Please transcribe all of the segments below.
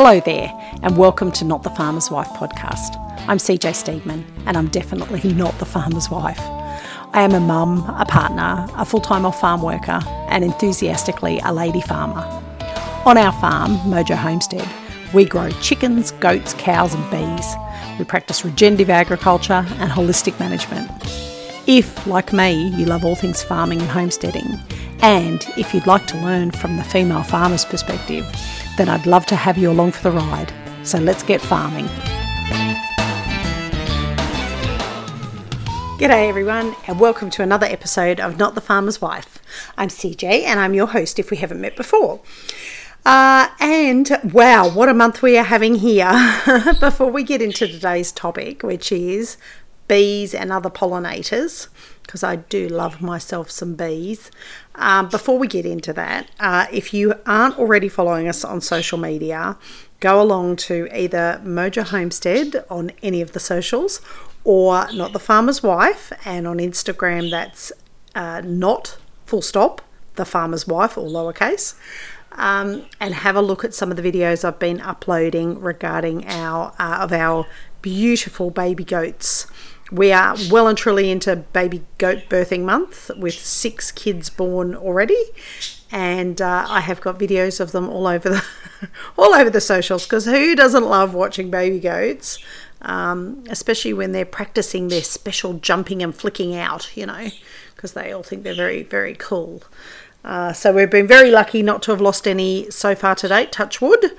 Hello there, and welcome to Not the Farmer's Wife podcast. I'm CJ Steedman, and I'm definitely not the farmer's wife. I am a mum, a partner, a full time off farm worker, and enthusiastically a lady farmer. On our farm, Mojo Homestead, we grow chickens, goats, cows, and bees. We practice regenerative agriculture and holistic management. If, like me, you love all things farming and homesteading, and if you'd like to learn from the female farmer's perspective, then I'd love to have you along for the ride. So let's get farming. G'day everyone, and welcome to another episode of Not the Farmer's Wife. I'm CJ, and I'm your host if we haven't met before. Uh, and wow, what a month we are having here. Before we get into today's topic, which is bees and other pollinators, because I do love myself some bees. Um, before we get into that, uh, if you aren't already following us on social media, go along to either Mojo Homestead on any of the socials or Not the Farmer's Wife, and on Instagram that's uh, not full stop, the farmer's wife, all lowercase. Um, and have a look at some of the videos I've been uploading regarding our uh, of our beautiful baby goats we are well and truly into baby goat birthing month with six kids born already. And uh, I have got videos of them all over the all over the socials because who doesn't love watching baby goats? Um, especially when they're practicing their special jumping and flicking out you know because they all think they're very very cool. Uh, so we've been very lucky not to have lost any so far to date touch wood.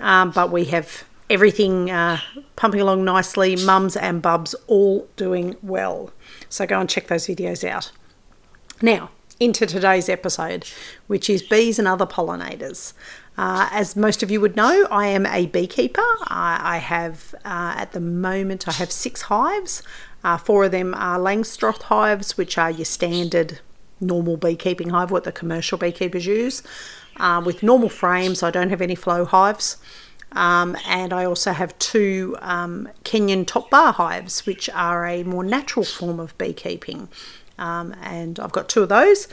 Um, but we have everything uh, pumping along nicely, mums and bubs all doing well. So go and check those videos out. Now, into today's episode, which is bees and other pollinators. Uh, as most of you would know, I am a beekeeper. I, I have, uh, at the moment, I have six hives. Uh, four of them are Langstroth hives, which are your standard normal beekeeping hive, what the commercial beekeepers use. Uh, with normal frames, I don't have any flow hives. Um, and I also have two um, Kenyan top bar hives, which are a more natural form of beekeeping. Um, and I've got two of those.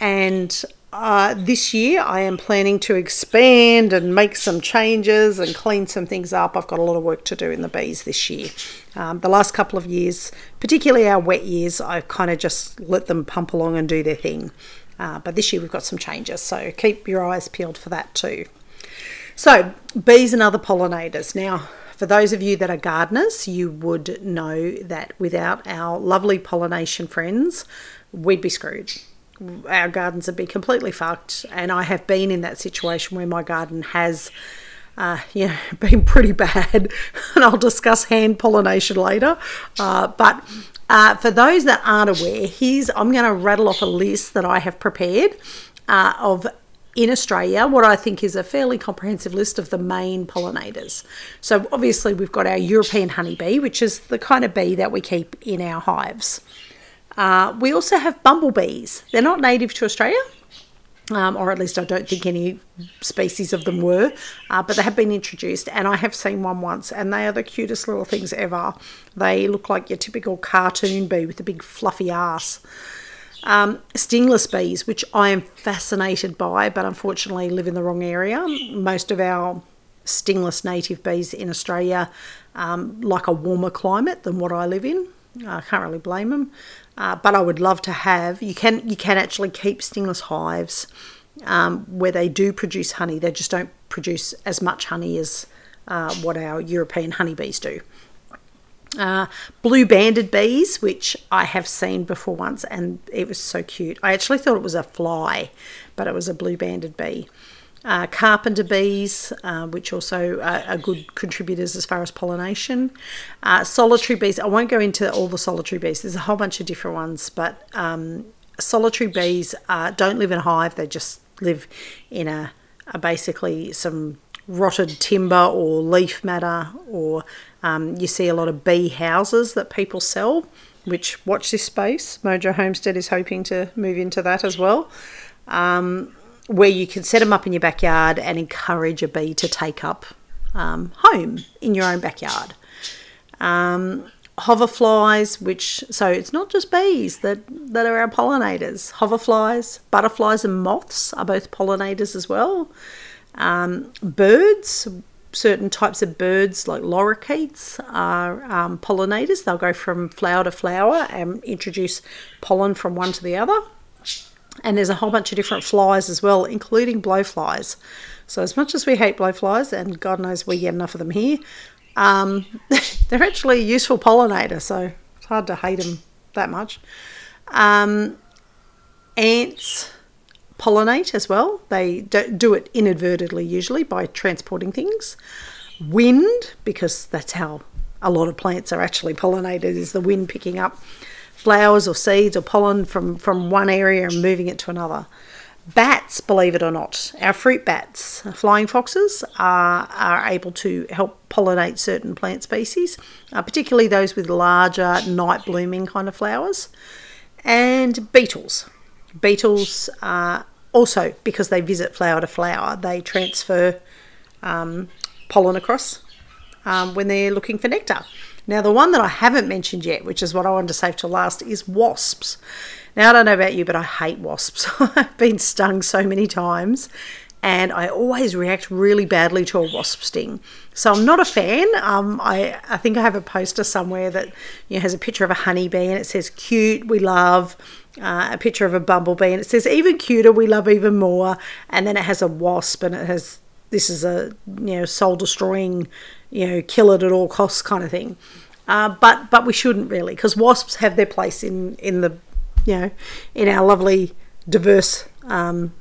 And uh, this year I am planning to expand and make some changes and clean some things up. I've got a lot of work to do in the bees this year. Um, the last couple of years, particularly our wet years, I've kind of just let them pump along and do their thing. Uh, but this year we've got some changes, so keep your eyes peeled for that too. So, bees and other pollinators. Now, for those of you that are gardeners, you would know that without our lovely pollination friends, we'd be screwed. Our gardens would be completely fucked, and I have been in that situation where my garden has. Uh, yeah, been pretty bad, and I'll discuss hand pollination later. Uh, but uh, for those that aren't aware, here's I'm going to rattle off a list that I have prepared uh, of in Australia what I think is a fairly comprehensive list of the main pollinators. So, obviously, we've got our European honeybee, which is the kind of bee that we keep in our hives. Uh, we also have bumblebees. They're not native to Australia, um, or at least I don't think any species of them were, uh, but they have been introduced, and I have seen one once, and they are the cutest little things ever. They look like your typical cartoon bee with a big fluffy ass. Um, stingless bees, which I am fascinated by, but unfortunately live in the wrong area. Most of our stingless native bees in Australia um, like a warmer climate than what I live in. I can't really blame them, uh, but I would love to have. You can you can actually keep stingless hives um, where they do produce honey. They just don't produce as much honey as uh, what our European honeybees do. Uh, blue banded bees, which I have seen before once, and it was so cute. I actually thought it was a fly, but it was a blue banded bee. Uh, carpenter bees, uh, which also are, are, good contributors as far as pollination. Uh, solitary bees, I won't go into all the solitary bees, there's a whole bunch of different ones, but um, solitary bees don't live in a hive, they just live in a, a basically some rotted timber or leaf matter, or um, you see a lot of bee houses that people sell. Which watch this space. Mojo Homestead is hoping to move into that as well, um, where you can set them up in your backyard and encourage a bee to take up um, home in your own backyard. Um, hoverflies, which so it's not just bees that that are our pollinators. Hoverflies, butterflies, and moths are both pollinators as well. Um, birds, certain types of birds, like lorikeets, are um, pollinators. They'll go from flower to flower and introduce pollen from one to the other. And there's a whole bunch of different flies as well, including blowflies. So, as much as we hate blowflies, and God knows we get enough of them here, um, they're actually a useful pollinator. So, it's hard to hate them that much. Um, ants pollinate as well. They do it inadvertently, usually by transporting things. Wind, because that's how a lot of plants are actually pollinated, is the wind picking up flowers or seeds or pollen from, from one area and moving it to another. Bats, believe it or not, our fruit bats, flying foxes, are, are able to help pollinate certain plant species, uh, particularly those with larger night blooming kind of flowers. And beetles. Beetles uh, also, because they visit flower to flower, they transfer um, pollen across um, when they're looking for nectar. Now, the one that I haven't mentioned yet, which is what I wanted to save till last, is wasps. Now, I don't know about you, but I hate wasps. I've been stung so many times and I always react really badly to a wasp sting. So I'm not a fan. Um, I, I think I have a poster somewhere that you know, has a picture of a honeybee and it says cute, we love. Uh, a picture of a bumblebee and it says even cuter, we love even more. And then it has a wasp and it has this is a you know soul destroying, you know, kill it at all costs kind of thing. Uh, but but we shouldn't really because wasps have their place in in the you know in our lovely diverse um,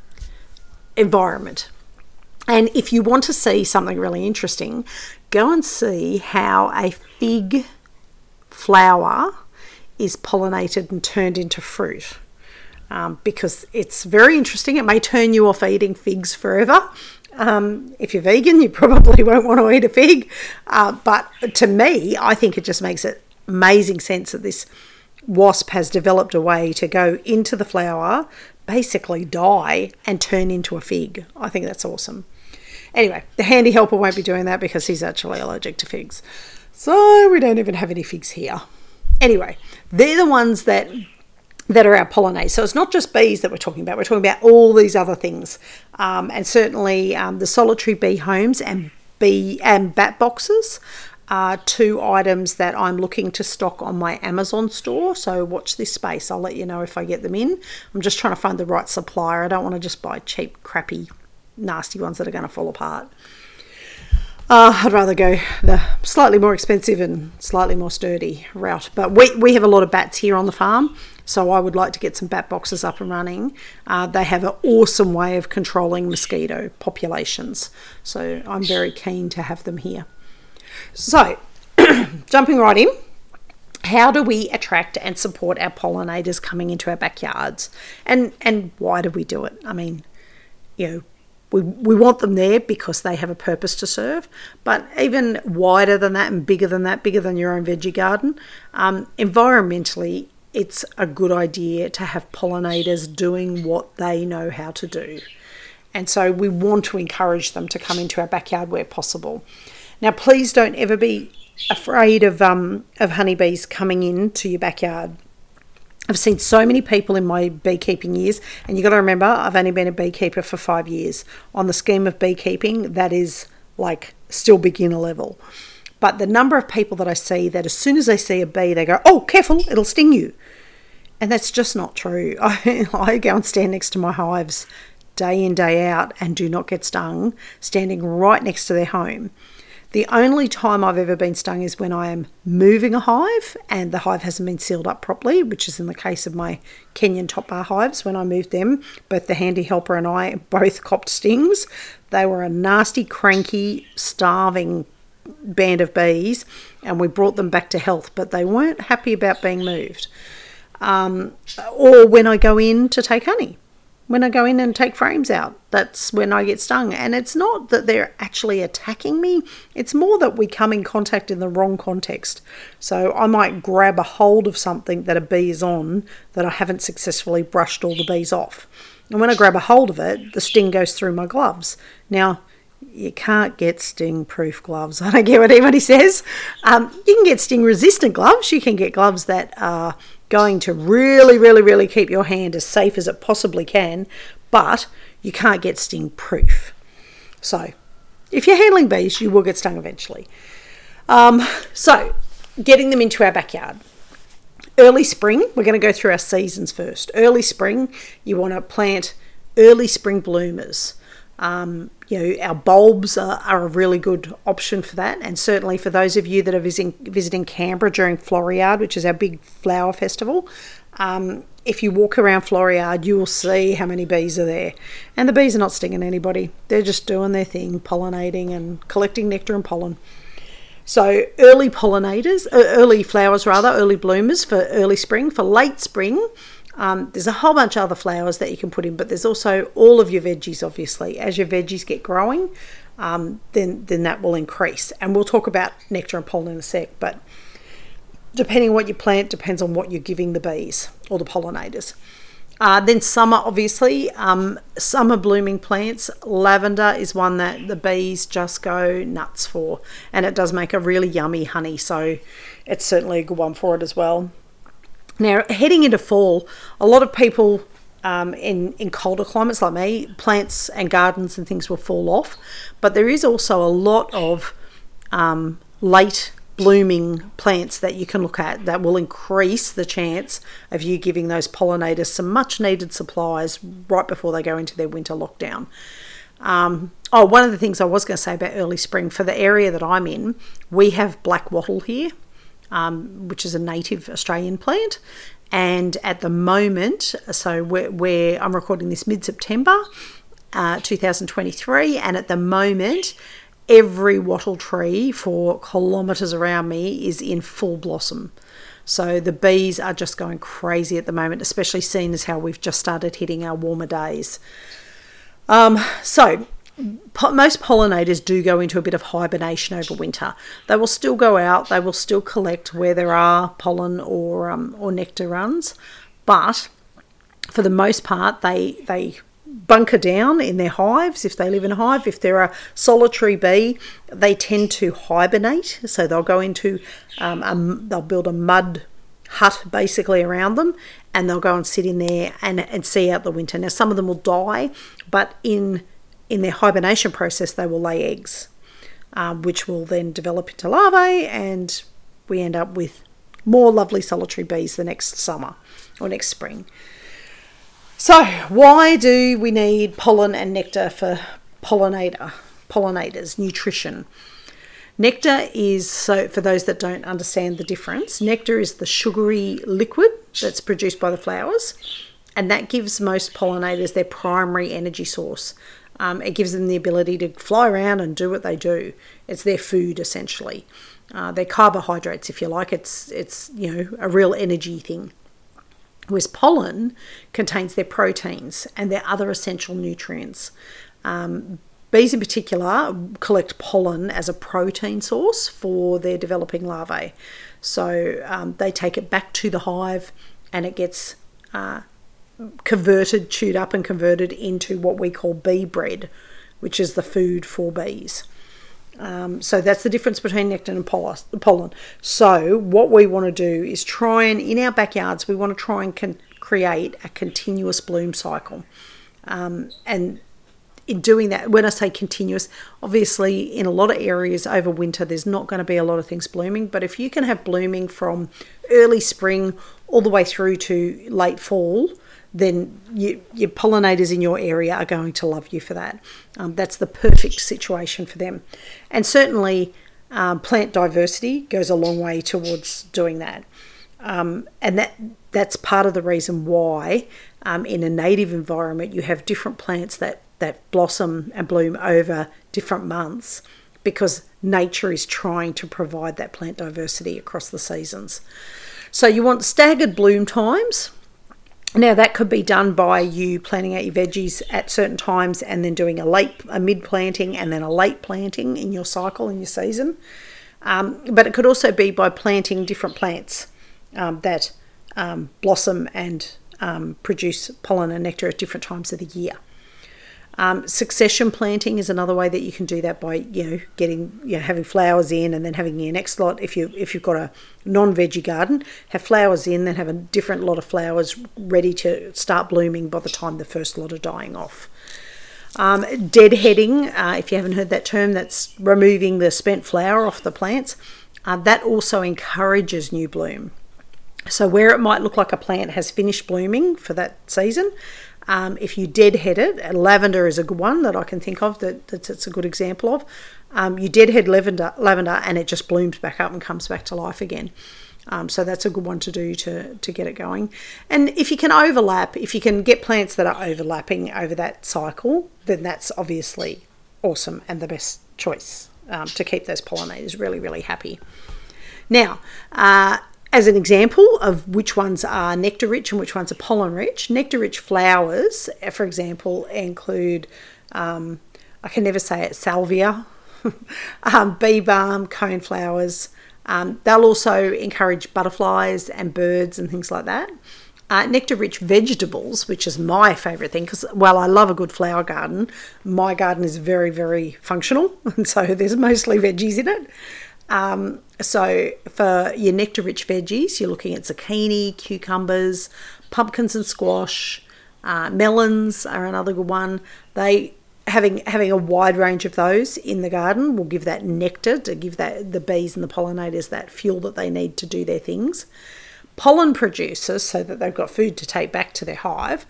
environment. And if you want to see something really interesting, go and see how a fig flower is pollinated and turned into fruit. Um, because it's very interesting. It may turn you off eating figs forever. Um, if you're vegan, you probably won't want to eat a fig. Uh, but to me, I think it just makes it amazing sense that this wasp has developed a way to go into the flower, basically die and turn into a fig. I think that's awesome. Anyway, the handy helper won't be doing that because he's actually allergic to figs. So we don't even have any figs here. Anyway, they're the ones that that are our pollinators. So it's not just bees that we're talking about. We're talking about all these other things, um, and certainly um, the solitary bee homes and bee and bat boxes are two items that I'm looking to stock on my Amazon store. So watch this space. I'll let you know if I get them in. I'm just trying to find the right supplier. I don't want to just buy cheap, crappy, nasty ones that are going to fall apart. Uh, I'd rather go the slightly more expensive and slightly more sturdy route. But we, we have a lot of bats here on the farm, so I would like to get some bat boxes up and running. Uh, they have an awesome way of controlling mosquito populations, so I'm very keen to have them here. So, jumping right in, how do we attract and support our pollinators coming into our backyards? And and why do we do it? I mean, you know, we, we want them there because they have a purpose to serve, but even wider than that and bigger than that, bigger than your own veggie garden, um, environmentally, it's a good idea to have pollinators doing what they know how to do. And so we want to encourage them to come into our backyard where possible. Now, please don't ever be afraid of um, of honeybees coming into your backyard. I've seen so many people in my beekeeping years, and you've got to remember, I've only been a beekeeper for five years. On the scheme of beekeeping, that is like still beginner level. But the number of people that I see that as soon as they see a bee, they go, Oh, careful, it'll sting you. And that's just not true. I, I go and stand next to my hives day in, day out, and do not get stung, standing right next to their home. The only time I've ever been stung is when I am moving a hive and the hive hasn't been sealed up properly, which is in the case of my Kenyan top bar hives. When I moved them, both the handy helper and I both copped stings. They were a nasty, cranky, starving band of bees, and we brought them back to health, but they weren't happy about being moved. Um, or when I go in to take honey when I go in and take frames out. That's when I get stung. And it's not that they're actually attacking me, it's more that we come in contact in the wrong context. So I might grab a hold of something that a bee is on that I haven't successfully brushed all the bees off. And when I grab a hold of it, the sting goes through my gloves. Now, you can't get sting proof gloves. I don't care what anybody says. Um, you can get sting resistant gloves. You can get gloves that are going to really, really, really keep your hand as safe as it possibly can, but you can't get sting proof. So if you're handling bees, you will get stung eventually. Um, so, getting them into our backyard. Early spring, we're going to go through our seasons first. Early spring, you want to plant early spring bloomers. Um, you know, our bulbs are, are, a really good option for that. And certainly for those of you that are visiting, visiting Canberra during Floriade, which is our big flower festival, um, if you walk around Floriade, you will see how many bees are there. And the bees are not stinging anybody, they're just doing their thing, pollinating and collecting nectar and pollen. So, early pollinators, uh, early flowers rather, early bloomers for early spring. For late spring, um, there's a whole bunch of other flowers that you can put in, but there's also all of your veggies, obviously. As your veggies get growing, um, then, then that will increase. And we'll talk about nectar and pollen in a sec, but depending on what you plant, depends on what you're giving the bees or the pollinators. Uh, then summer, obviously, um, summer blooming plants. Lavender is one that the bees just go nuts for, and it does make a really yummy honey. So it's certainly a good one for it as well. Now, heading into fall, a lot of people um, in in colder climates like me, plants and gardens and things will fall off, but there is also a lot of um, late blooming plants that you can look at that will increase the chance of you giving those pollinators some much needed supplies right before they go into their winter lockdown. Um, oh, one of the things I was going to say about early spring for the area that I'm in, we have black wattle here, um, which is a native Australian plant. And at the moment, so where, I'm recording this mid September uh, 2023, and at the moment, every wattle tree for kilometres around me is in full blossom. So the bees are just going crazy at the moment, especially seeing as how we've just started hitting our warmer days. Um, so most pollinators do go into a bit of hibernation over winter. They will still go out, they will still collect where there are pollen or um, or nectar runs, but for the most part, they they bunker down in their hives if they live in a hive. If they're a solitary bee, they tend to hibernate, so they'll go into um, a, they'll build a mud hut basically around them, and they'll go and sit in there and, and see out the winter. Now some of them will die, but in in their hibernation process, they will lay eggs, um, which will then develop into larvae, and we end up with more lovely solitary bees the next summer or next spring. So, why do we need pollen and nectar for pollinator pollinators nutrition? Nectar is so for those that don't understand the difference, nectar is the sugary liquid that's produced by the flowers, and that gives most pollinators their primary energy source. Um, it gives them the ability to fly around and do what they do. It's their food essentially. Uh, they're carbohydrates, if you like. It's it's you know a real energy thing. Whereas pollen contains their proteins and their other essential nutrients. Um, bees, in particular, collect pollen as a protein source for their developing larvae. So um, they take it back to the hive and it gets uh, converted, chewed up, and converted into what we call bee bread, which is the food for bees. Um, so that's the difference between nectar and pollen. So what we want to do is try and in our backyards we want to try and con- create a continuous bloom cycle, um, and in doing that, when I say continuous, obviously in a lot of areas over winter there's not going to be a lot of things blooming, but if you can have blooming from early spring all the way through to late fall then you, your pollinators in your area are going to love you for that. Um, that's the perfect situation for them. And certainly, um, plant diversity goes a long way towards doing that. Um, and that that's part of the reason why um, in a native environment you have different plants that, that blossom and bloom over different months because nature is trying to provide that plant diversity across the seasons. So you want staggered bloom times now that could be done by you planting out your veggies at certain times and then doing a late, a mid planting and then a late planting in your cycle in your season. Um, but it could also be by planting different plants um, that um, blossom and um, produce pollen and nectar at different times of the year. Um, succession planting is another way that you can do that by you know getting you know having flowers in and then having your next lot if you if you've got a non veggie garden have flowers in then have a different lot of flowers ready to start blooming by the time the first lot are dying off. Um, deadheading, uh, if you haven't heard that term, that's removing the spent flower off the plants. Uh, that also encourages new bloom. So, where it might look like a plant has finished blooming for that season, um, if you deadhead it, lavender is a good one that I can think of that that's, it's a good example of. Um, you deadhead lavender, lavender, and it just blooms back up and comes back to life again. Um, so that's a good one to do to, to get it going. And if you can overlap, if you can get plants that are overlapping over that cycle, then that's obviously awesome and the best choice um, to keep those pollinators really, really happy. Now, uh, as an example of which ones are nectar rich and which ones are pollen rich, nectar rich flowers, for example, include, um, I can never say it, salvia, um, bee balm, cone flowers, um, they'll also encourage butterflies and birds and things like that. Uh, nectar rich vegetables, which is my favourite thing, because while I love a good flower garden, my garden is very, very functional, and so there's mostly veggies in it. Um, so for your nectar rich veggies, you're looking at zucchini, cucumbers, pumpkins and squash, uh, melons are another good one. They having having a wide range of those in the garden will give that nectar to give that the bees and the pollinators that fuel that they need to do their things. Pollen producers, so that they've got food to take back to their hive.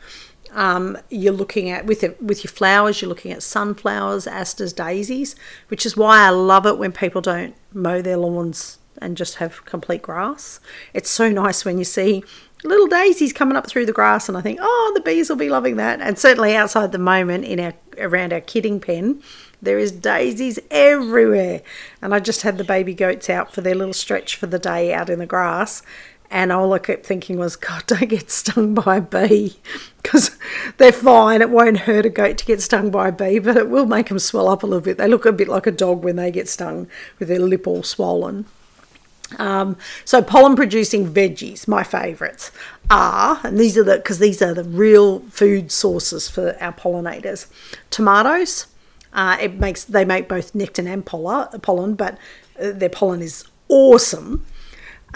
Um, you're looking at with it, with your flowers. You're looking at sunflowers, asters, daisies, which is why I love it when people don't mow their lawns and just have complete grass. It's so nice when you see little daisies coming up through the grass, and I think, oh, the bees will be loving that. And certainly outside the moment in our around our kidding pen, there is daisies everywhere. And I just had the baby goats out for their little stretch for the day out in the grass. And all I kept thinking was, God, don't get stung by a bee. Because they're fine. It won't hurt a goat to get stung by a bee, but it will make them swell up a little bit. They look a bit like a dog when they get stung with their lip all swollen. Um, so pollen producing veggies, my favourites are, and these are the because these are the real food sources for our pollinators. Tomatoes, uh, it makes they make both nectar and pollen, but uh, their pollen is awesome.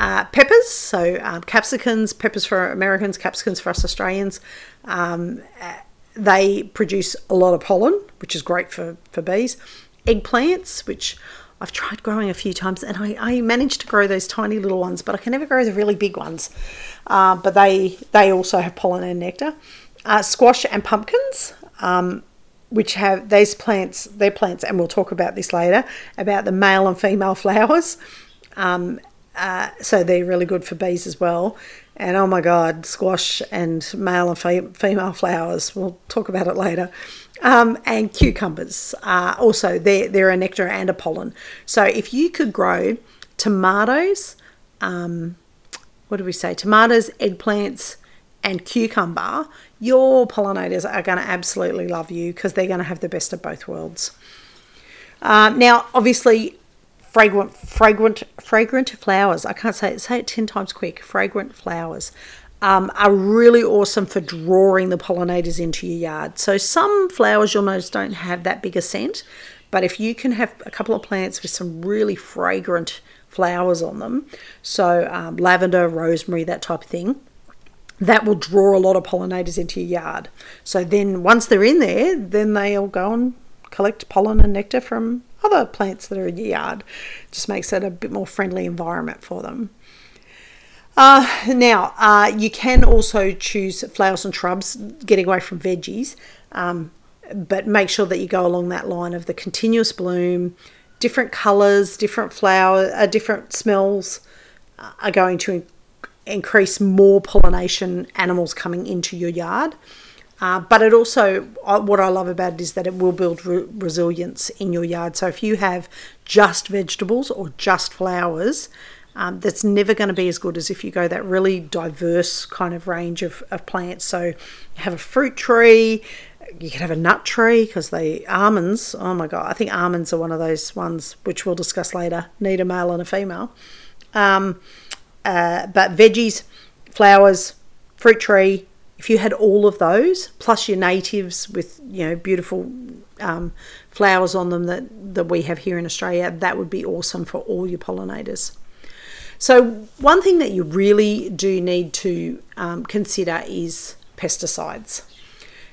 Uh, peppers, so um, capsicums, peppers for Americans, capsicums for us Australians. Um, uh, they produce a lot of pollen, which is great for, for bees. Eggplants, which I've tried growing a few times and I, I managed to grow those tiny little ones, but I can never grow the really big ones. Uh, but they they also have pollen and nectar. Uh, squash and pumpkins, um, which have these plants, they're plants, and we'll talk about this later about the male and female flowers. Um, uh, so they're really good for bees as well. And oh my God, squash and male and fe- female flowers. We'll talk about it later. Um, and cucumbers also they're, they're a nectar and a pollen. So if you could grow tomatoes, um, what do we say? Tomatoes, eggplants, and cucumber, your pollinators are going to absolutely love you because they're going to have the best of both worlds. Uh, now, obviously, fragrant, fragrant, fragrant flowers. I can't say it. Say it ten times quick. Fragrant flowers um, are really awesome for drawing the pollinators into your yard. So some flowers you'll notice don't have that big a scent, but if you can have a couple of plants with some really fragrant flowers on them, so um, lavender, rosemary, that type of thing, that will draw a lot of pollinators into your yard. So then once they're in there, then they'll go and collect pollen and nectar from other plants that are in your yard. Just makes it a bit more friendly environment for them. Uh, now, uh, you can also choose flowers and shrubs, getting away from veggies, um, but make sure that you go along that line of the continuous bloom, different colours, different flower, uh, different smells uh, are going to in- increase more pollination animals coming into your yard. Uh, but it also, uh, what I love about it is that it will build re- resilience in your yard. So if you have just vegetables or just flowers, um, that's never going to be as good as if you go that really diverse kind of range of, of plants. So you have a fruit tree, you can have a nut tree because they almonds. Oh my god, I think almonds are one of those ones which we'll discuss later. Need a male and a female. Um, uh, but veggies, flowers, fruit tree. If you had all of those plus your natives with you know beautiful um, flowers on them that that we have here in Australia, that would be awesome for all your pollinators. So, one thing that you really do need to um, consider is pesticides.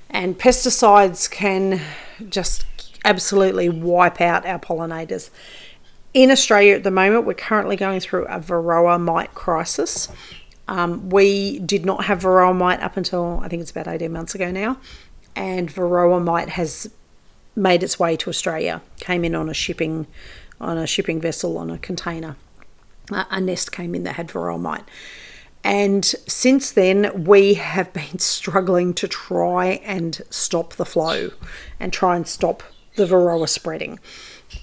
And pesticides can just absolutely wipe out our pollinators. In Australia at the moment, we're currently going through a varroa mite crisis. Um, we did not have varroa mite up until I think it's about 18 months ago now, and varroa mite has made its way to Australia. Came in on a shipping on a shipping vessel on a container. a nest came in that had varroa mite. And since then, we have been struggling to try and stop the flow and try and stop the varroa spreading.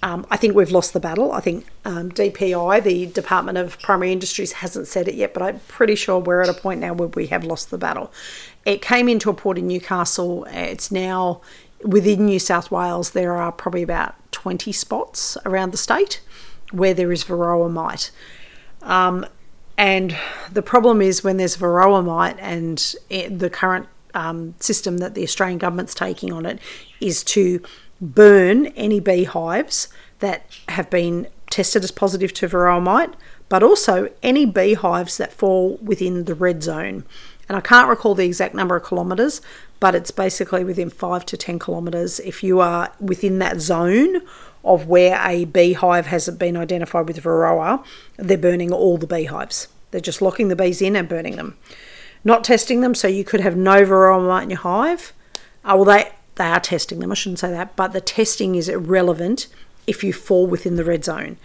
Um, I think we've lost the battle. I think um, DPI, the Department of Primary Industries, hasn't said it yet, but I'm pretty sure we're at a point now where we have lost the battle. It came into a port in Newcastle. It's now within New South Wales. There are probably about 20 spots around the state where there is varroa mite. Um, and the problem is when there's varroa mite and it, the current um, system that the Australian government's taking on it is to burn any beehives that have been tested as positive to varroa mite, but also any beehives that fall within the red zone. And I can't recall the exact number of kilometres, but it's basically within five to 10 kilometres. If you are within that zone of where a beehive has been identified with varroa, they're burning all the beehives. They're just locking the bees in and burning them. Not testing them, so you could have no varroa mite in your hive. Oh, well, they, they are testing them, I shouldn't say that, but the testing is irrelevant if you fall within the red zone.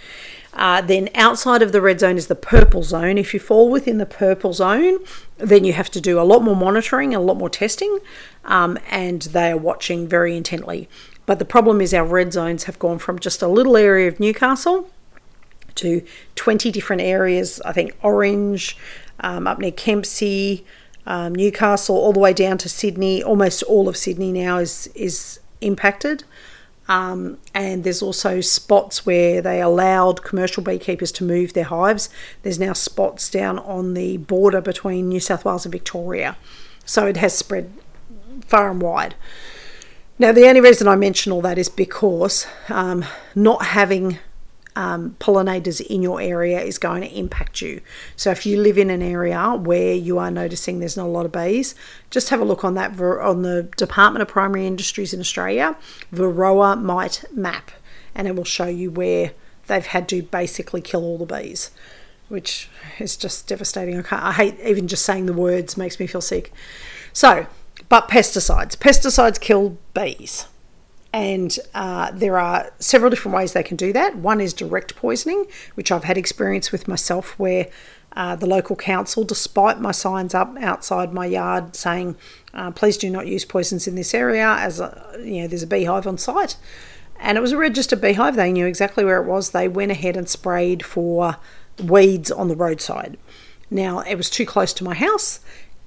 Uh, then outside of the red zone is the purple zone. If you fall within the purple zone, then you have to do a lot more monitoring a lot more testing, um, and they are watching very intently. But the problem is our red zones have gone from just a little area of Newcastle to 20 different areas. I think Orange, um, up near Kempsey, um, Newcastle, all the way down to Sydney. Almost all of Sydney now is is impacted. Um, and there's also spots where they allowed commercial beekeepers to move their hives. There's now spots down on the border between New South Wales and Victoria. So it has spread far and wide. Now, the only reason I mention all that is because um, not having um, pollinators in your area is going to impact you. So if you live in an area where you are noticing there's not a lot of bees, just have a look on that on the Department of Primary Industries in Australia Varroa mite map, and it will show you where they've had to basically kill all the bees, which is just devastating. I, I hate even just saying the words makes me feel sick. So but pesticides. Pesticides kill bees. And uh, there are several different ways they can do that. One is direct poisoning, which I've had experience with myself, where uh, the local council, despite my signs up outside my yard saying, uh, "Please do not use poisons in this area," as a, you know, there's a beehive on site, and it was a registered beehive. They knew exactly where it was. They went ahead and sprayed for weeds on the roadside. Now it was too close to my house,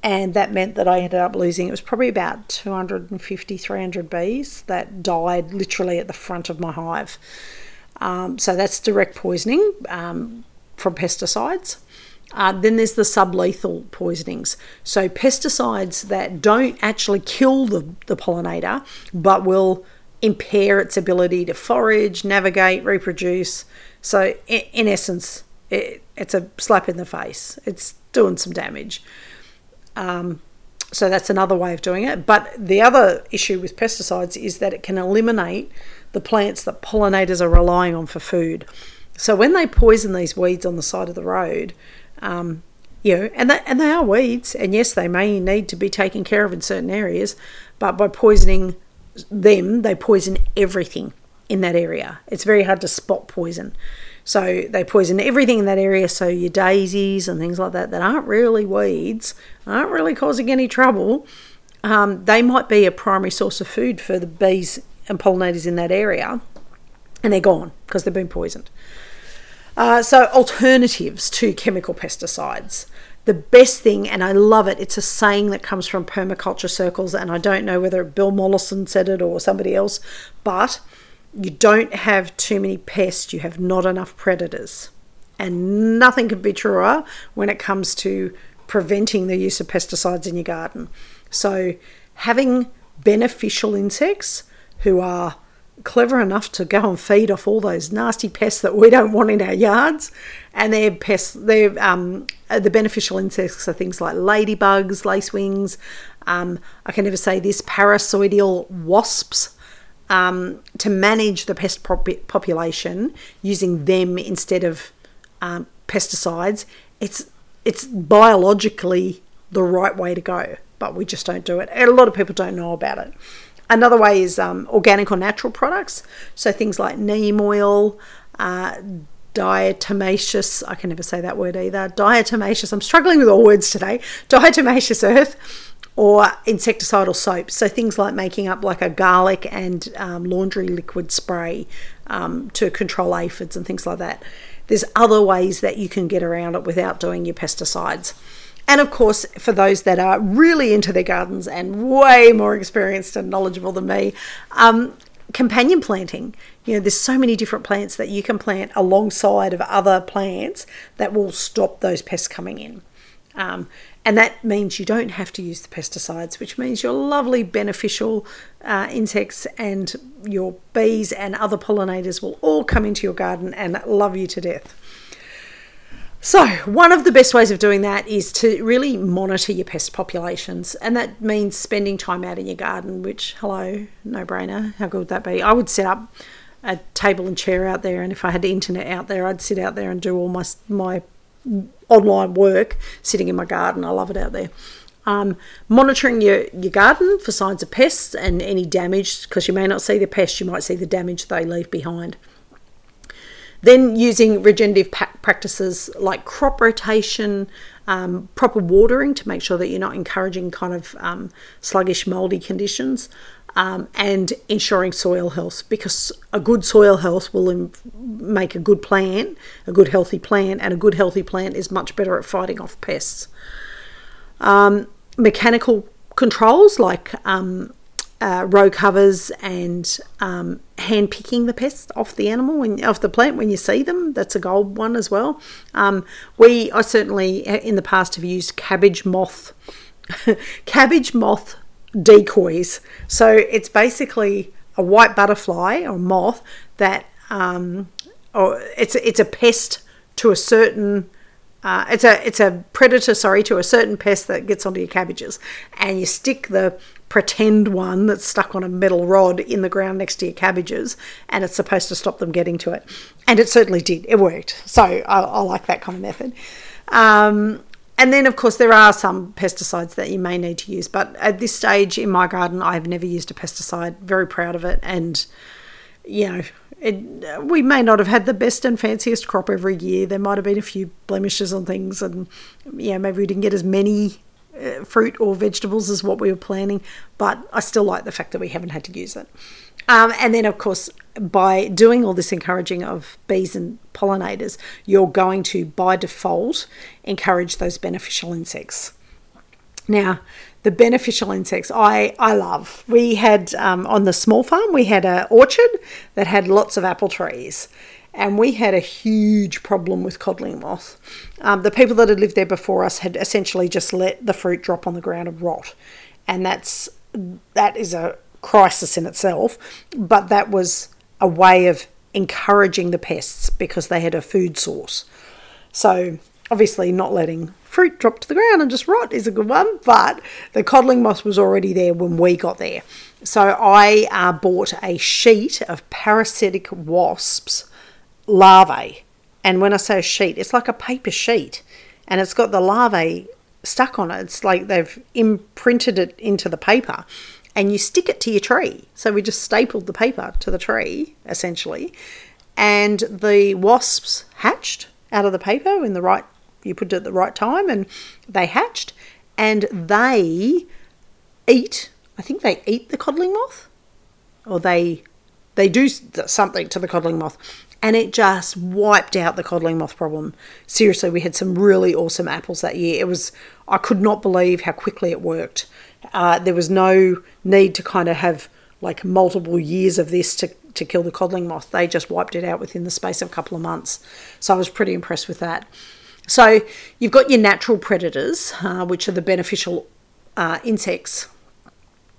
and that meant that I ended up losing it was probably about 250 300 bees that died literally at the front of my hive. Um, so that's direct poisoning um, from pesticides. Uh, then there's the sublethal poisonings. So pesticides that don't actually kill the, the pollinator but will impair its ability to forage navigate reproduce. So in, in essence it, it's a slap in the face. It's doing some damage um, so that's another way of doing it. But the other issue with pesticides is that it can eliminate the plants that pollinators are relying on for food. So when they poison these weeds on the side of the road, um, you know, and they, and they are weeds, and yes, they may need to be taken care of in certain areas, but by poisoning them, they poison everything in that area. It's very hard to spot poison. So they poison everything in that area. So your daisies and things like that that aren't really weeds, aren't really causing any trouble. Um, they might be a primary source of food for the bees and pollinators in that area, and they're gone because they've been poisoned. Uh, so alternatives to chemical pesticides. The best thing, and I love it, it's a saying that comes from permaculture circles, and I don't know whether Bill Mollison said it or somebody else, but you don't have too many pests, you have not enough predators. And nothing could be truer when it comes to preventing the use of pesticides in your garden. So, having beneficial insects who are clever enough to go and feed off all those nasty pests that we don't want in our yards, and their pests, um, the beneficial insects are things like ladybugs, lacewings. Um, I can never say this parasitoidal wasps um, to manage the pest pop- population using them instead of um, pesticides, it's it's biologically the right way to go, but we just don't do it. And a lot of people don't know about it. Another way is um, organic or natural products, so things like neem oil, uh, diatomaceous, I can never say that word either, diatomaceous, I'm struggling with all words today, diatomaceous earth, or insecticidal soaps. So things like making up like a garlic and um, laundry liquid spray um, to control aphids and things like that. There's other ways that you can get around it without doing your pesticides. And of course, for those that are really into their gardens and way more experienced and knowledgeable than me, um, companion planting. You know, there's so many different plants that you can plant alongside of other plants that will stop those pests coming in. Um, and that means you don't have to use the pesticides, which means your lovely beneficial uh, insects and your bees and other pollinators will all come into your garden and love you to death. So, one of the best ways of doing that is to really monitor your pest populations, and that means spending time out in your garden, which, hello, no brainer. How good would that be? I would set up a table and chair out there, and if I had internet out there, I'd sit out there and do all my, my online work sitting in my garden. I love it out there. Um, monitoring your, your garden for signs of pests and any damage, because you may not see the pests, you might see the damage they leave behind. Then using regenerative practices like crop rotation, um, proper watering to make sure that you're not encouraging kind of um, sluggish, mouldy conditions, um, and ensuring soil health because a good soil health will Im- make a good plant, a good healthy plant, and a good healthy plant is much better at fighting off pests. Um, mechanical controls like um, uh, row covers and um, hand picking the pests off the animal when, off the plant when you see them. That's a gold one as well. Um, we I certainly in the past have used cabbage moth, cabbage moth decoys. So it's basically a white butterfly or moth that um, or it's it's a pest to a certain uh, it's a it's a predator, sorry, to a certain pest that gets onto your cabbages, and you stick the pretend one that's stuck on a metal rod in the ground next to your cabbages, and it's supposed to stop them getting to it, and it certainly did. It worked, so I, I like that kind of method. Um, and then, of course, there are some pesticides that you may need to use, but at this stage in my garden, I've never used a pesticide. Very proud of it, and you know, it, we may not have had the best and fanciest crop every year. There might have been a few blemishes on things, and yeah, maybe we didn't get as many uh, fruit or vegetables as what we were planning. But I still like the fact that we haven't had to use it. Um, and then, of course, by doing all this encouraging of bees and pollinators, you're going to, by default, encourage those beneficial insects. Now, the beneficial insects I, I love. We had um, on the small farm, we had an orchard that had lots of apple trees. And we had a huge problem with codling moth. Um, the people that had lived there before us had essentially just let the fruit drop on the ground and rot. And that's that is a crisis in itself. But that was a way of encouraging the pests because they had a food source. So obviously not letting fruit drop to the ground and just rot is a good one, but the codling moth was already there when we got there. So I uh, bought a sheet of parasitic wasps larvae. And when I say a sheet, it's like a paper sheet and it's got the larvae stuck on it. It's like they've imprinted it into the paper and you stick it to your tree. So we just stapled the paper to the tree essentially. And the wasps hatched out of the paper in the right you put it at the right time and they hatched and they eat i think they eat the codling moth or they they do something to the codling moth and it just wiped out the codling moth problem seriously we had some really awesome apples that year it was i could not believe how quickly it worked uh, there was no need to kind of have like multiple years of this to, to kill the codling moth they just wiped it out within the space of a couple of months so i was pretty impressed with that so you've got your natural predators, uh, which are the beneficial uh, insects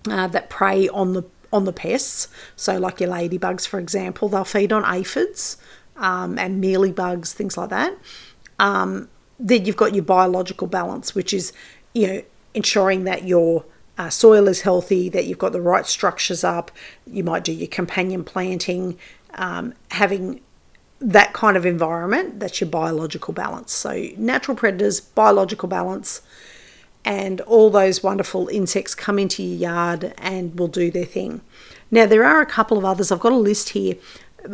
uh, that prey on the on the pests. So like your ladybugs, for example, they'll feed on aphids um, and mealybugs, things like that. Um, then you've got your biological balance, which is you know ensuring that your uh, soil is healthy, that you've got the right structures up. You might do your companion planting, um, having that kind of environment. That's your biological balance. So, natural predators, biological balance, and all those wonderful insects come into your yard and will do their thing. Now, there are a couple of others. I've got a list here.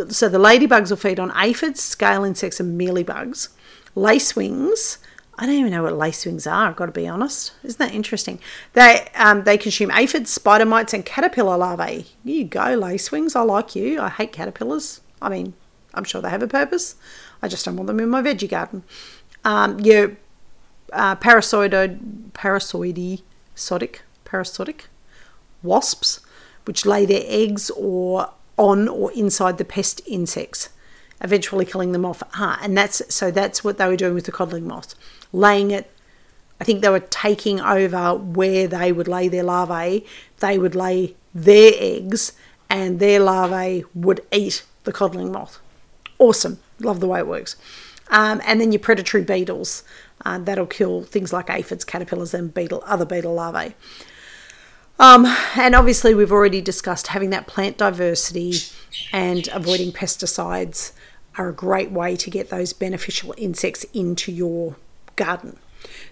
So, the ladybugs will feed on aphids, scale insects, and mealybugs. Lacewings, I don't even know what lacewings are, I've got to be honest. Isn't that interesting? They um, they consume aphids, spider mites, and caterpillar larvae. You go, lacewings. I like you. I hate caterpillars. I mean, I'm sure they have a purpose. I just don't want them in my veggie garden. Um, your uh, parasitoid, parasitoidy, sodic, parasitic wasps, which lay their eggs or on or inside the pest insects, eventually killing them off. Ah, and that's so that's what they were doing with the codling moth, laying it. I think they were taking over where they would lay their larvae. They would lay their eggs, and their larvae would eat the codling moth. Awesome. Love the way it works. Um, and then your predatory beetles. Uh, that'll kill things like aphids, caterpillars, and beetle, other beetle larvae. Um, and obviously, we've already discussed having that plant diversity and avoiding pesticides are a great way to get those beneficial insects into your garden.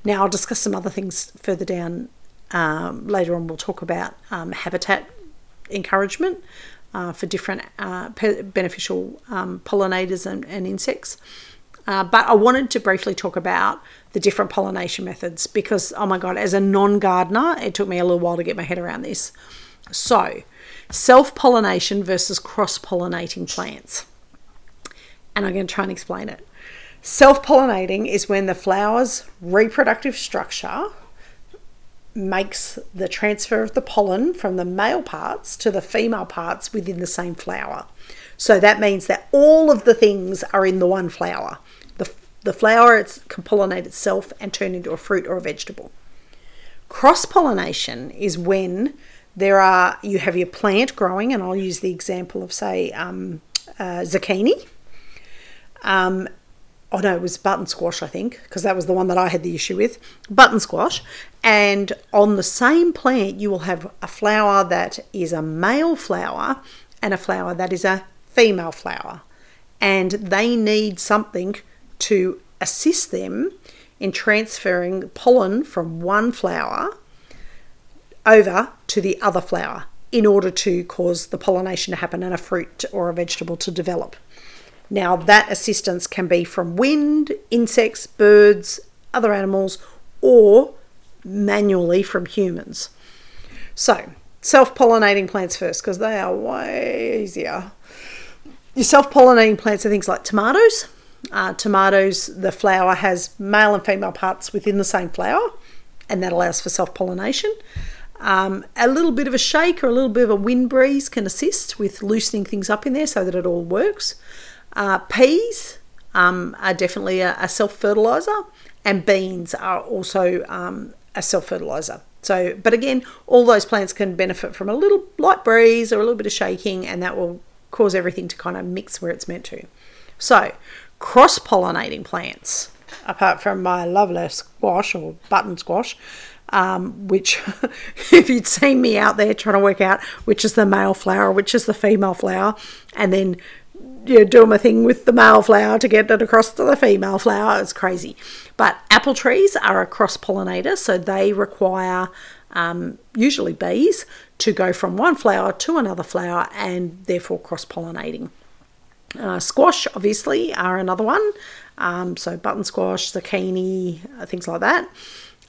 Now, I'll discuss some other things further down um, later on. We'll talk about um, habitat encouragement uh, for different uh, pe- beneficial um, pollinators and, and insects. Uh, but I wanted to briefly talk about the different pollination methods because, oh my God, as a non gardener, it took me a little while to get my head around this. So, self pollination versus cross pollinating plants. And I'm going to try and explain it. Self pollinating is when the flower's reproductive structure makes the transfer of the pollen from the male parts to the female parts within the same flower. So that means that all of the things are in the one flower. The, the flower it's, can pollinate itself and turn into a fruit or a vegetable. Cross pollination is when there are you have your plant growing, and I'll use the example of say um, uh, zucchini. Um, oh no, it was button squash, I think, because that was the one that I had the issue with. Button squash. And on the same plant, you will have a flower that is a male flower and a flower that is a female flower. And they need something to assist them in transferring pollen from one flower over to the other flower in order to cause the pollination to happen and a fruit or a vegetable to develop. Now, that assistance can be from wind, insects, birds, other animals, or manually from humans. So, self pollinating plants first because they are way easier. Your self pollinating plants are things like tomatoes. Uh, tomatoes, the flower has male and female parts within the same flower, and that allows for self pollination. Um, a little bit of a shake or a little bit of a wind breeze can assist with loosening things up in there so that it all works. Uh, peas um, are definitely a, a self fertilizer, and beans are also um, a self fertilizer. So, but again, all those plants can benefit from a little light breeze or a little bit of shaking, and that will cause everything to kind of mix where it's meant to. So, cross pollinating plants, apart from my lovely squash or button squash, um, which, if you'd seen me out there trying to work out which is the male flower, which is the female flower, and then you know, doing my thing with the male flower to get it across to the female flower. It's crazy. But apple trees are a cross pollinator, so they require um, usually bees to go from one flower to another flower and therefore cross pollinating. Uh, squash, obviously, are another one. Um, so button squash, zucchini, uh, things like that.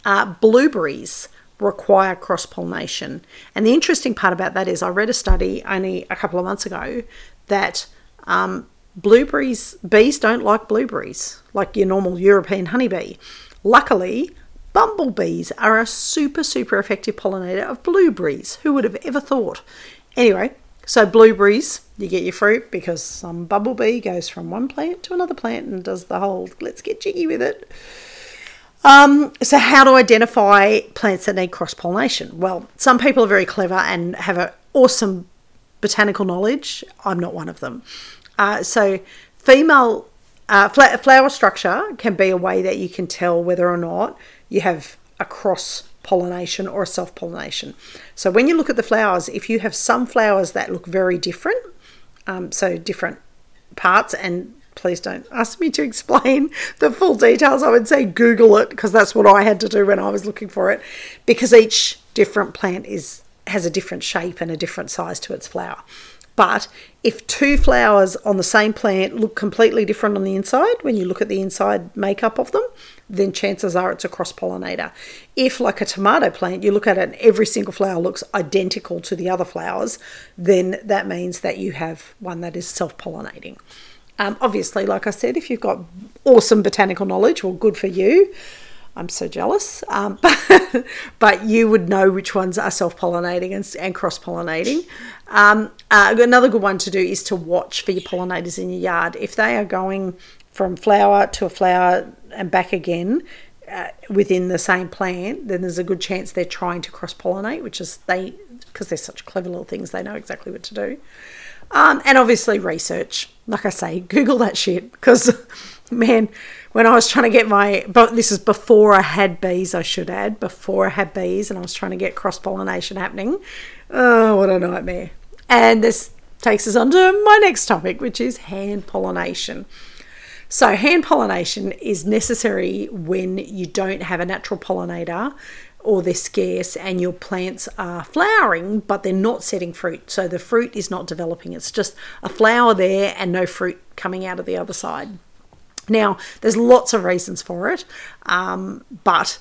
Uh, blueberries require cross pollination. And the interesting part about that is I read a study only a couple of months ago that um, blueberries, bees don't like blueberries like your normal European honeybee. Luckily, bumblebees are a super, super effective pollinator of blueberries. Who would have ever thought? Anyway, so blueberries, you get your fruit because some bumblebee goes from one plant to another plant and does the whole let's get jiggy with it. Um, so, how to identify plants that need cross pollination? Well, some people are very clever and have an awesome botanical knowledge. I'm not one of them. Uh, so, female uh, flower structure can be a way that you can tell whether or not you have a cross pollination or a self pollination. So when you look at the flowers, if you have some flowers that look very different, um, so different parts, and please don't ask me to explain the full details. I would say Google it because that's what I had to do when I was looking for it, because each different plant is has a different shape and a different size to its flower. But if two flowers on the same plant look completely different on the inside, when you look at the inside makeup of them, then chances are it's a cross pollinator. If, like a tomato plant, you look at it and every single flower looks identical to the other flowers, then that means that you have one that is self pollinating. Um, obviously, like I said, if you've got awesome botanical knowledge, well, good for you. I'm so jealous. Um, but, but, you would know which ones are self pollinating and, and cross pollinating. Um, uh, another good one to do is to watch for your pollinators in your yard. If they are going from flower to a flower and back again uh, within the same plant, then there's a good chance they're trying to cross pollinate, which is they, because they're such clever little things, they know exactly what to do. Um, and obviously, research. Like I say, Google that shit because, man, when I was trying to get my, but this is before I had bees, I should add, before I had bees and I was trying to get cross pollination happening. Oh, what a nightmare. And this takes us on to my next topic, which is hand pollination. So, hand pollination is necessary when you don't have a natural pollinator or they're scarce and your plants are flowering but they're not setting fruit. So, the fruit is not developing. It's just a flower there and no fruit coming out of the other side. Now, there's lots of reasons for it, um, but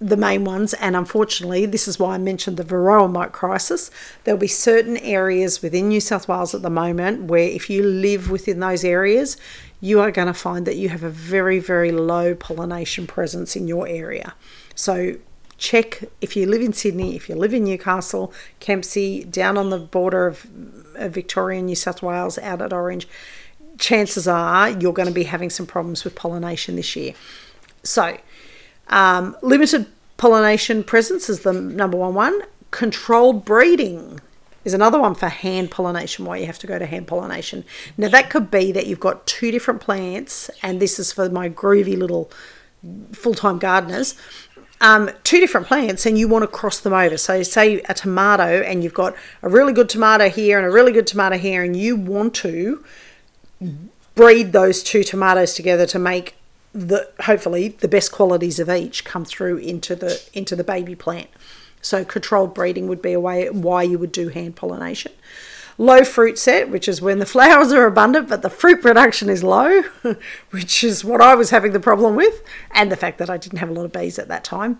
the main ones, and unfortunately, this is why I mentioned the varroa mite crisis. There'll be certain areas within New South Wales at the moment where, if you live within those areas, you are going to find that you have a very, very low pollination presence in your area. So, check if you live in Sydney, if you live in Newcastle, Kempsey, down on the border of, of Victoria and New South Wales, out at Orange chances are you're going to be having some problems with pollination this year. So, um, limited pollination presence is the number one one. Controlled breeding is another one for hand pollination, why you have to go to hand pollination. Now, that could be that you've got two different plants, and this is for my groovy little full time gardeners. Um, two different plants and you want to cross them over. So, say a tomato, and you've got a really good tomato here and a really good tomato here, and you want to breed those two tomatoes together to make the hopefully the best qualities of each come through into the into the baby plant. So controlled breeding would be a way why you would do hand pollination. Low fruit set, which is when the flowers are abundant but the fruit production is low, which is what I was having the problem with, and the fact that I didn't have a lot of bees at that time.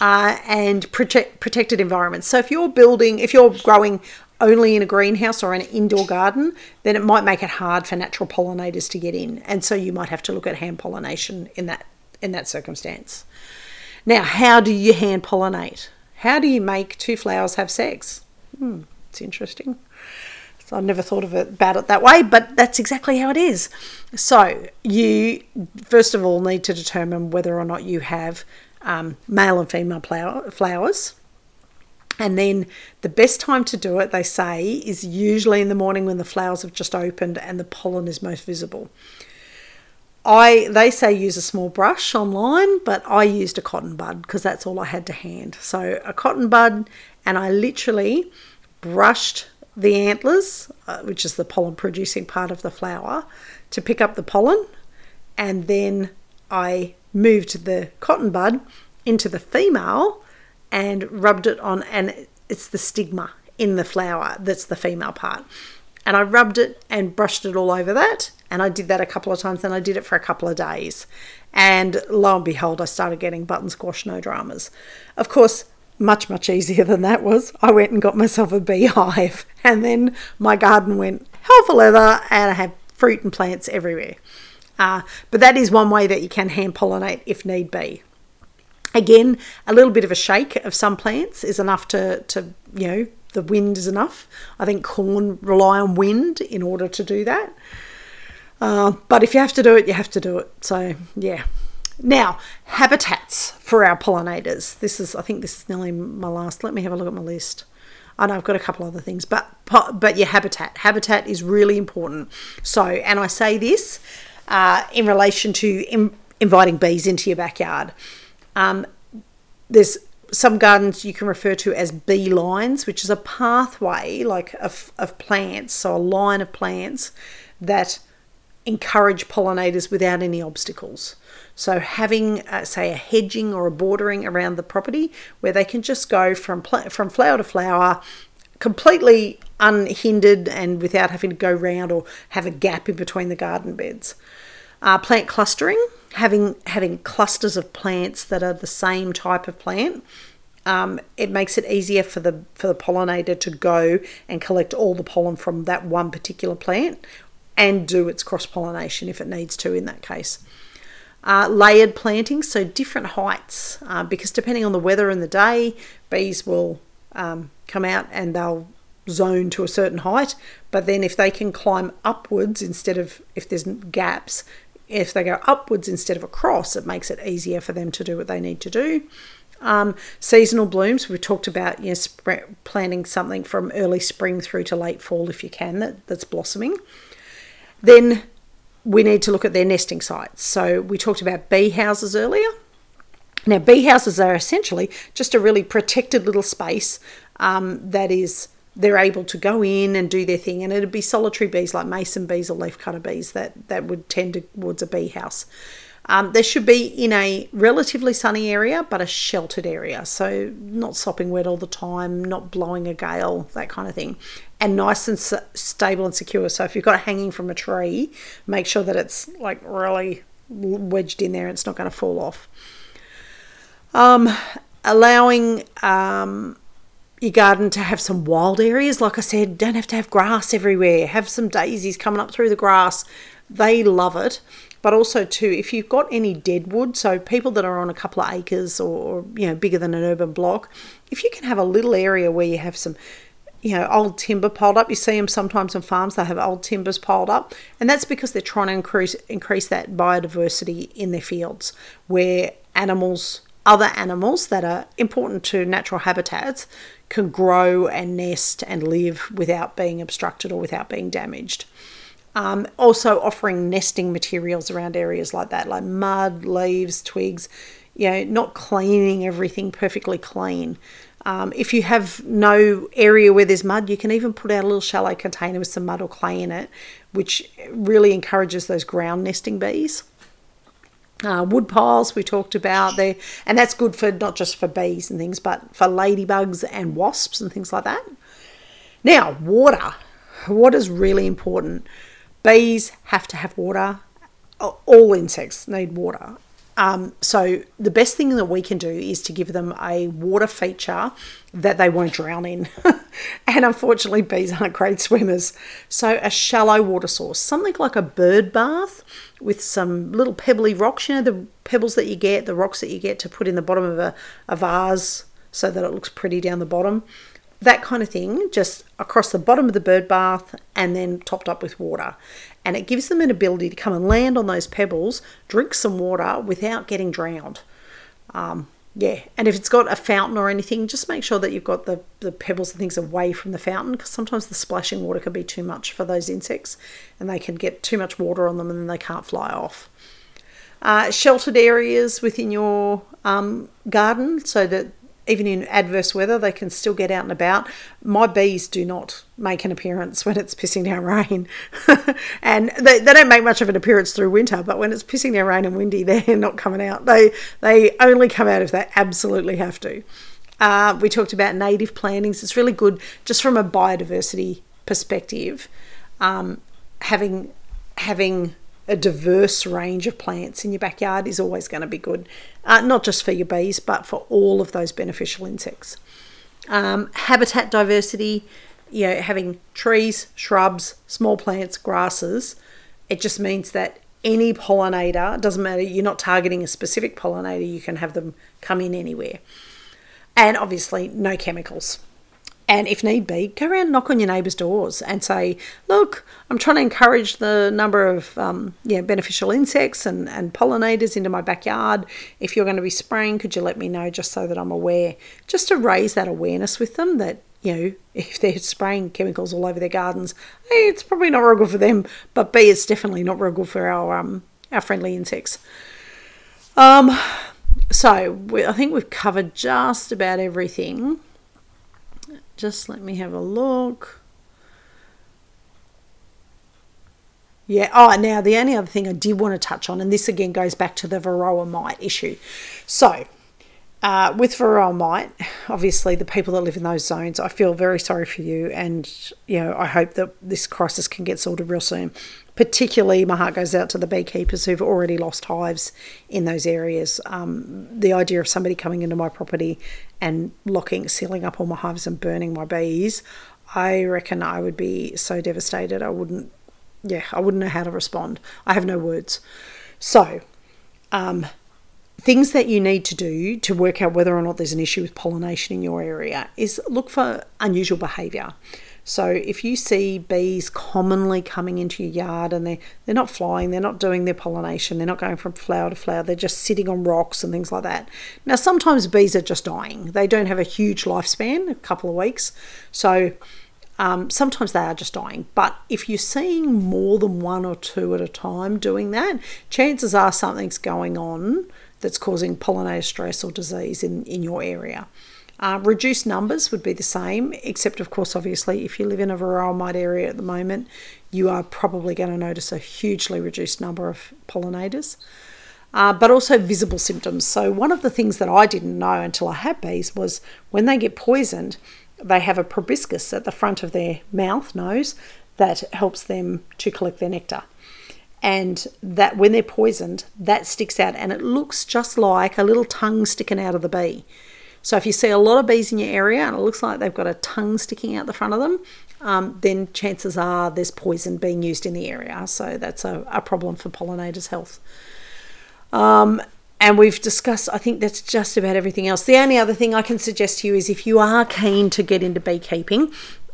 Uh, and protect, protected environments. So if you're building, if you're growing only in a greenhouse or an indoor garden, then it might make it hard for natural pollinators to get in. And so you might have to look at hand pollination in that in that circumstance. Now, how do you hand pollinate? How do you make two flowers have sex? Hmm, it's interesting. So I never thought of it about it that way, but that's exactly how it is. So you first of all need to determine whether or not you have um, male and female flower, flowers and then the best time to do it, they say, is usually in the morning when the flowers have just opened and the pollen is most visible. I they say use a small brush online, but I used a cotton bud because that's all I had to hand. So a cotton bud, and I literally brushed the anthers, uh, which is the pollen producing part of the flower, to pick up the pollen, and then I moved the cotton bud into the female and rubbed it on, and it's the stigma in the flower that's the female part. And I rubbed it and brushed it all over that. And I did that a couple of times and I did it for a couple of days. And lo and behold, I started getting button squash no dramas. Of course, much, much easier than that was I went and got myself a beehive. And then my garden went hell for leather and I had fruit and plants everywhere. Uh, but that is one way that you can hand pollinate if need be. Again, a little bit of a shake of some plants is enough to, to you know, the wind is enough. I think corn rely on wind in order to do that. Uh, but if you have to do it, you have to do it. So, yeah. Now, habitats for our pollinators. This is, I think, this is nearly my last. Let me have a look at my list. I know I've got a couple other things, but but your habitat. Habitat is really important. So, and I say this uh, in relation to in, inviting bees into your backyard. Um, there's some gardens you can refer to as bee lines, which is a pathway like of, of plants, so a line of plants that encourage pollinators without any obstacles. So having, uh, say, a hedging or a bordering around the property where they can just go from pl- from flower to flower, completely unhindered and without having to go round or have a gap in between the garden beds. Uh, plant clustering, having having clusters of plants that are the same type of plant. Um, it makes it easier for the for the pollinator to go and collect all the pollen from that one particular plant and do its cross pollination if it needs to in that case. Uh, layered planting, so different heights, uh, because depending on the weather and the day, bees will um, come out and they'll zone to a certain height. But then if they can climb upwards instead of if there's gaps, if they go upwards instead of across, it makes it easier for them to do what they need to do. Um, seasonal blooms, we talked about you know, sp- planting something from early spring through to late fall if you can, that, that's blossoming. Then we need to look at their nesting sites. So we talked about bee houses earlier. Now, bee houses are essentially just a really protected little space um, that is they're able to go in and do their thing, and it'd be solitary bees like mason bees or leafcutter bees that that would tend towards a bee house. Um, they should be in a relatively sunny area, but a sheltered area. So, not sopping wet all the time, not blowing a gale, that kind of thing. And nice and stable and secure. So, if you've got it hanging from a tree, make sure that it's like really wedged in there and it's not going to fall off. Um, allowing um, your garden to have some wild areas. Like I said, don't have to have grass everywhere. Have some daisies coming up through the grass. They love it but also too if you've got any dead wood so people that are on a couple of acres or you know bigger than an urban block if you can have a little area where you have some you know old timber piled up you see them sometimes on farms they have old timbers piled up and that's because they're trying to increase increase that biodiversity in their fields where animals other animals that are important to natural habitats can grow and nest and live without being obstructed or without being damaged um, also offering nesting materials around areas like that, like mud, leaves, twigs, you know, not cleaning everything perfectly clean. Um, if you have no area where there's mud, you can even put out a little shallow container with some mud or clay in it, which really encourages those ground nesting bees. Uh, wood piles we talked about there, and that's good for not just for bees and things, but for ladybugs and wasps and things like that. Now, water. Water is really important. Bees have to have water. All insects need water. Um, so the best thing that we can do is to give them a water feature that they won't drown in. and unfortunately, bees aren't great swimmers. So a shallow water source, something like a bird bath with some little pebbly rocks, you know, the pebbles that you get, the rocks that you get to put in the bottom of a, a vase so that it looks pretty down the bottom that kind of thing, just across the bottom of the bird bath and then topped up with water. And it gives them an ability to come and land on those pebbles, drink some water without getting drowned. Um, yeah, and if it's got a fountain or anything, just make sure that you've got the, the pebbles and things away from the fountain because sometimes the splashing water can be too much for those insects and they can get too much water on them and then they can't fly off. Uh, sheltered areas within your um, garden so that even in adverse weather, they can still get out and about. My bees do not make an appearance when it's pissing down rain. and they, they don't make much of an appearance through winter, but when it's pissing down rain and windy, they're not coming out. They, they only come out if they absolutely have to. Uh, we talked about native plantings. It's really good just from a biodiversity perspective. Um, having having a diverse range of plants in your backyard is always going to be good, uh, not just for your bees, but for all of those beneficial insects. Um, habitat diversity, you know, having trees, shrubs, small plants, grasses, it just means that any pollinator, doesn't matter, you're not targeting a specific pollinator, you can have them come in anywhere. And obviously, no chemicals. And if need be, go around and knock on your neighbours' doors and say, look, I'm trying to encourage the number of um, yeah, beneficial insects and, and pollinators into my backyard. If you're going to be spraying, could you let me know just so that I'm aware? Just to raise that awareness with them that, you know, if they're spraying chemicals all over their gardens, it's probably not real good for them, but B, it's definitely not real good for our, um, our friendly insects. Um, so we, I think we've covered just about everything. Just let me have a look. Yeah. Oh, now the only other thing I did want to touch on, and this again goes back to the varroa mite issue. So, uh, with varroa mite, obviously the people that live in those zones, I feel very sorry for you, and you know I hope that this crisis can get sorted real soon. Particularly, my heart goes out to the beekeepers who've already lost hives in those areas. Um, the idea of somebody coming into my property and locking, sealing up all my hives and burning my bees, I reckon I would be so devastated. I wouldn't yeah, I wouldn't know how to respond. I have no words. So, um, things that you need to do to work out whether or not there's an issue with pollination in your area is look for unusual behaviour. So if you see bees commonly coming into your yard and they they're not flying, they're not doing their pollination, they're not going from flower to flower, they're just sitting on rocks and things like that. Now sometimes bees are just dying. They don't have a huge lifespan, a couple of weeks. So um, sometimes they are just dying, but if you're seeing more than one or two at a time doing that, chances are something's going on that's causing pollinator stress or disease in, in your area. Uh, reduced numbers would be the same, except, of course, obviously, if you live in a varroa mite area at the moment, you are probably going to notice a hugely reduced number of pollinators. Uh, but also visible symptoms. So, one of the things that I didn't know until I had bees was when they get poisoned, they have a proboscis at the front of their mouth, nose, that helps them to collect their nectar. And that when they're poisoned, that sticks out and it looks just like a little tongue sticking out of the bee. So if you see a lot of bees in your area and it looks like they've got a tongue sticking out the front of them, um, then chances are there's poison being used in the area. So that's a, a problem for pollinators' health. Um, and we've discussed, I think that's just about everything else. The only other thing I can suggest to you is if you are keen to get into beekeeping,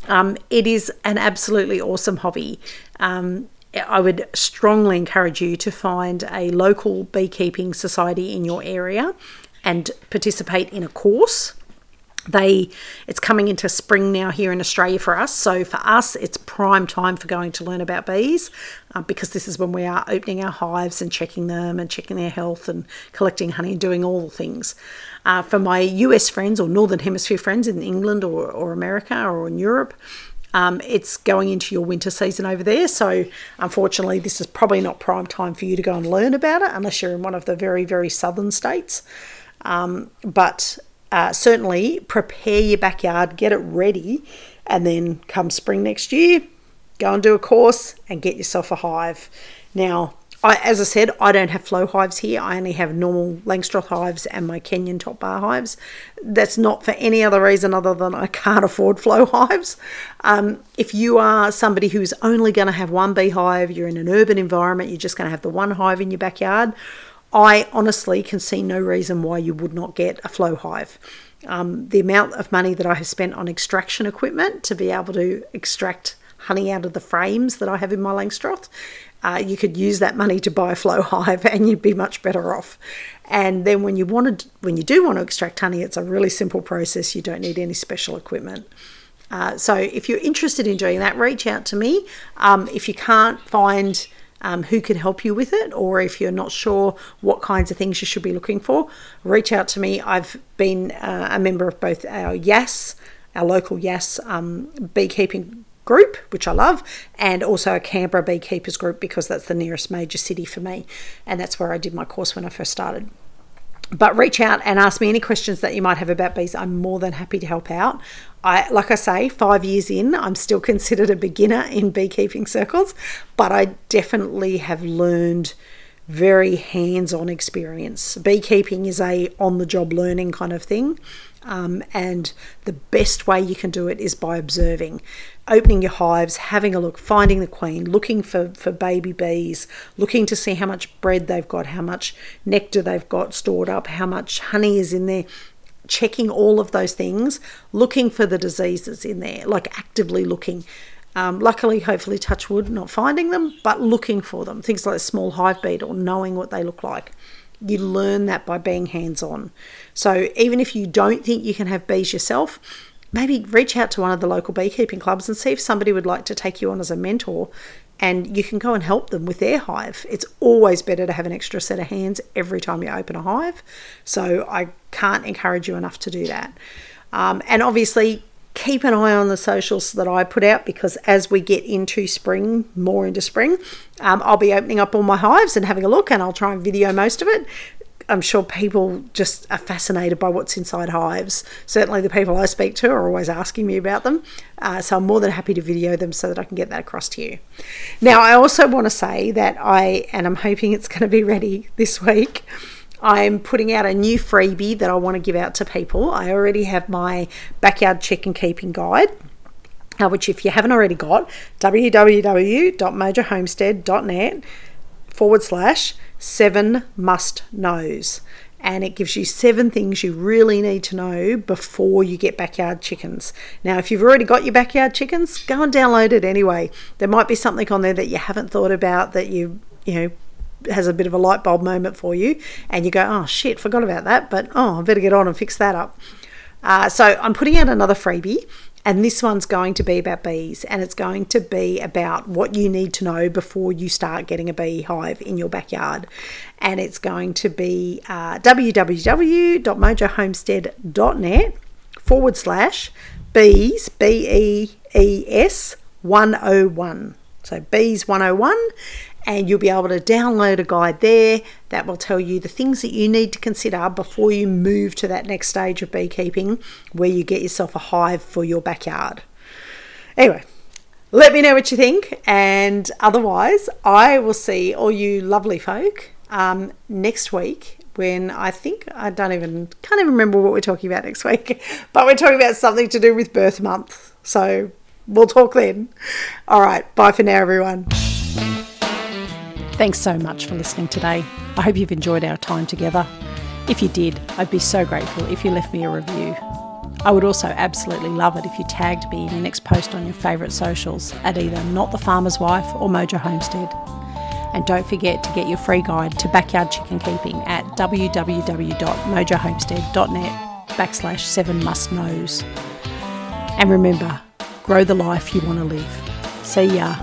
um, it is an absolutely awesome hobby. Um, I would strongly encourage you to find a local beekeeping society in your area and participate in a course. They it's coming into spring now here in australia for us. So for us it's prime time for going to learn about bees uh, because this is when we are opening our hives and checking them and checking their health and collecting honey and doing all the things. Uh, for my us friends or northern hemisphere friends in england or, or america or in europe um, it's going into your winter season over there, so unfortunately, this is probably not prime time for you to go and learn about it unless you're in one of the very, very southern states. Um, but uh, certainly prepare your backyard, get it ready, and then come spring next year, go and do a course and get yourself a hive. Now, I, as I said, I don't have flow hives here. I only have normal Langstroth hives and my Kenyan top bar hives. That's not for any other reason other than I can't afford flow hives. Um, if you are somebody who's only going to have one beehive, you're in an urban environment, you're just going to have the one hive in your backyard, I honestly can see no reason why you would not get a flow hive. Um, the amount of money that I have spent on extraction equipment to be able to extract honey out of the frames that I have in my Langstroth, uh, you could use that money to buy a flow hive and you'd be much better off. And then when you wanted, when you do want to extract honey, it's a really simple process. You don't need any special equipment. Uh, so if you're interested in doing that, reach out to me. Um, if you can't find um, who could help you with it, or if you're not sure what kinds of things you should be looking for, reach out to me. I've been uh, a member of both our Yass, our local Yass um, beekeeping group, which I love, and also a Canberra beekeepers group because that's the nearest major city for me, and that's where I did my course when I first started but reach out and ask me any questions that you might have about bees. I'm more than happy to help out. I, like I say, five years in, I'm still considered a beginner in beekeeping circles, but I definitely have learned very hands-on experience. Beekeeping is a on-the-job learning kind of thing. Um, and the best way you can do it is by observing, opening your hives, having a look, finding the queen, looking for, for baby bees, looking to see how much bread they've got, how much nectar they've got stored up, how much honey is in there, checking all of those things, looking for the diseases in there, like actively looking. Um, luckily, hopefully, touch wood, not finding them, but looking for them. Things like a small hive beetle, knowing what they look like. You learn that by being hands on. So even if you don't think you can have bees yourself, maybe reach out to one of the local beekeeping clubs and see if somebody would like to take you on as a mentor and you can go and help them with their hive. It's always better to have an extra set of hands every time you open a hive. So I can't encourage you enough to do that. Um, and obviously, keep an eye on the socials that I put out because as we get into spring, more into spring, um, I'll be opening up all my hives and having a look, and I'll try and video most of it I'm sure people just are fascinated by what's inside hives. Certainly, the people I speak to are always asking me about them. Uh, so I'm more than happy to video them so that I can get that across to you. Now, I also want to say that I, and I'm hoping it's going to be ready this week. I'm putting out a new freebie that I want to give out to people. I already have my backyard chicken keeping guide, uh, which, if you haven't already got, www.mojohomestead.net forward slash seven must knows. And it gives you seven things you really need to know before you get backyard chickens. Now, if you've already got your backyard chickens, go and download it anyway. There might be something on there that you haven't thought about that you, you know, has a bit of a light bulb moment for you, and you go, oh shit, forgot about that, but oh, I better get on and fix that up. Uh, so I'm putting out another freebie and this one's going to be about bees, and it's going to be about what you need to know before you start getting a beehive in your backyard. And it's going to be uh, www.mojohomestead.net forward slash bees, B E E S 101. So bees 101 and you'll be able to download a guide there that will tell you the things that you need to consider before you move to that next stage of beekeeping where you get yourself a hive for your backyard. Anyway, let me know what you think, and otherwise, I will see all you lovely folk um, next week when I think I don't even can't even remember what we're talking about next week, but we're talking about something to do with birth month. So we'll talk then. All right, bye for now, everyone. Thanks so much for listening today. I hope you've enjoyed our time together. If you did, I'd be so grateful if you left me a review. I would also absolutely love it if you tagged me in your next post on your favourite socials at either Not the Farmer's Wife or Mojo Homestead. And don't forget to get your free guide to backyard chicken keeping at www.mojohomestead.net backslash seven must knows. And remember, grow the life you want to live. See ya.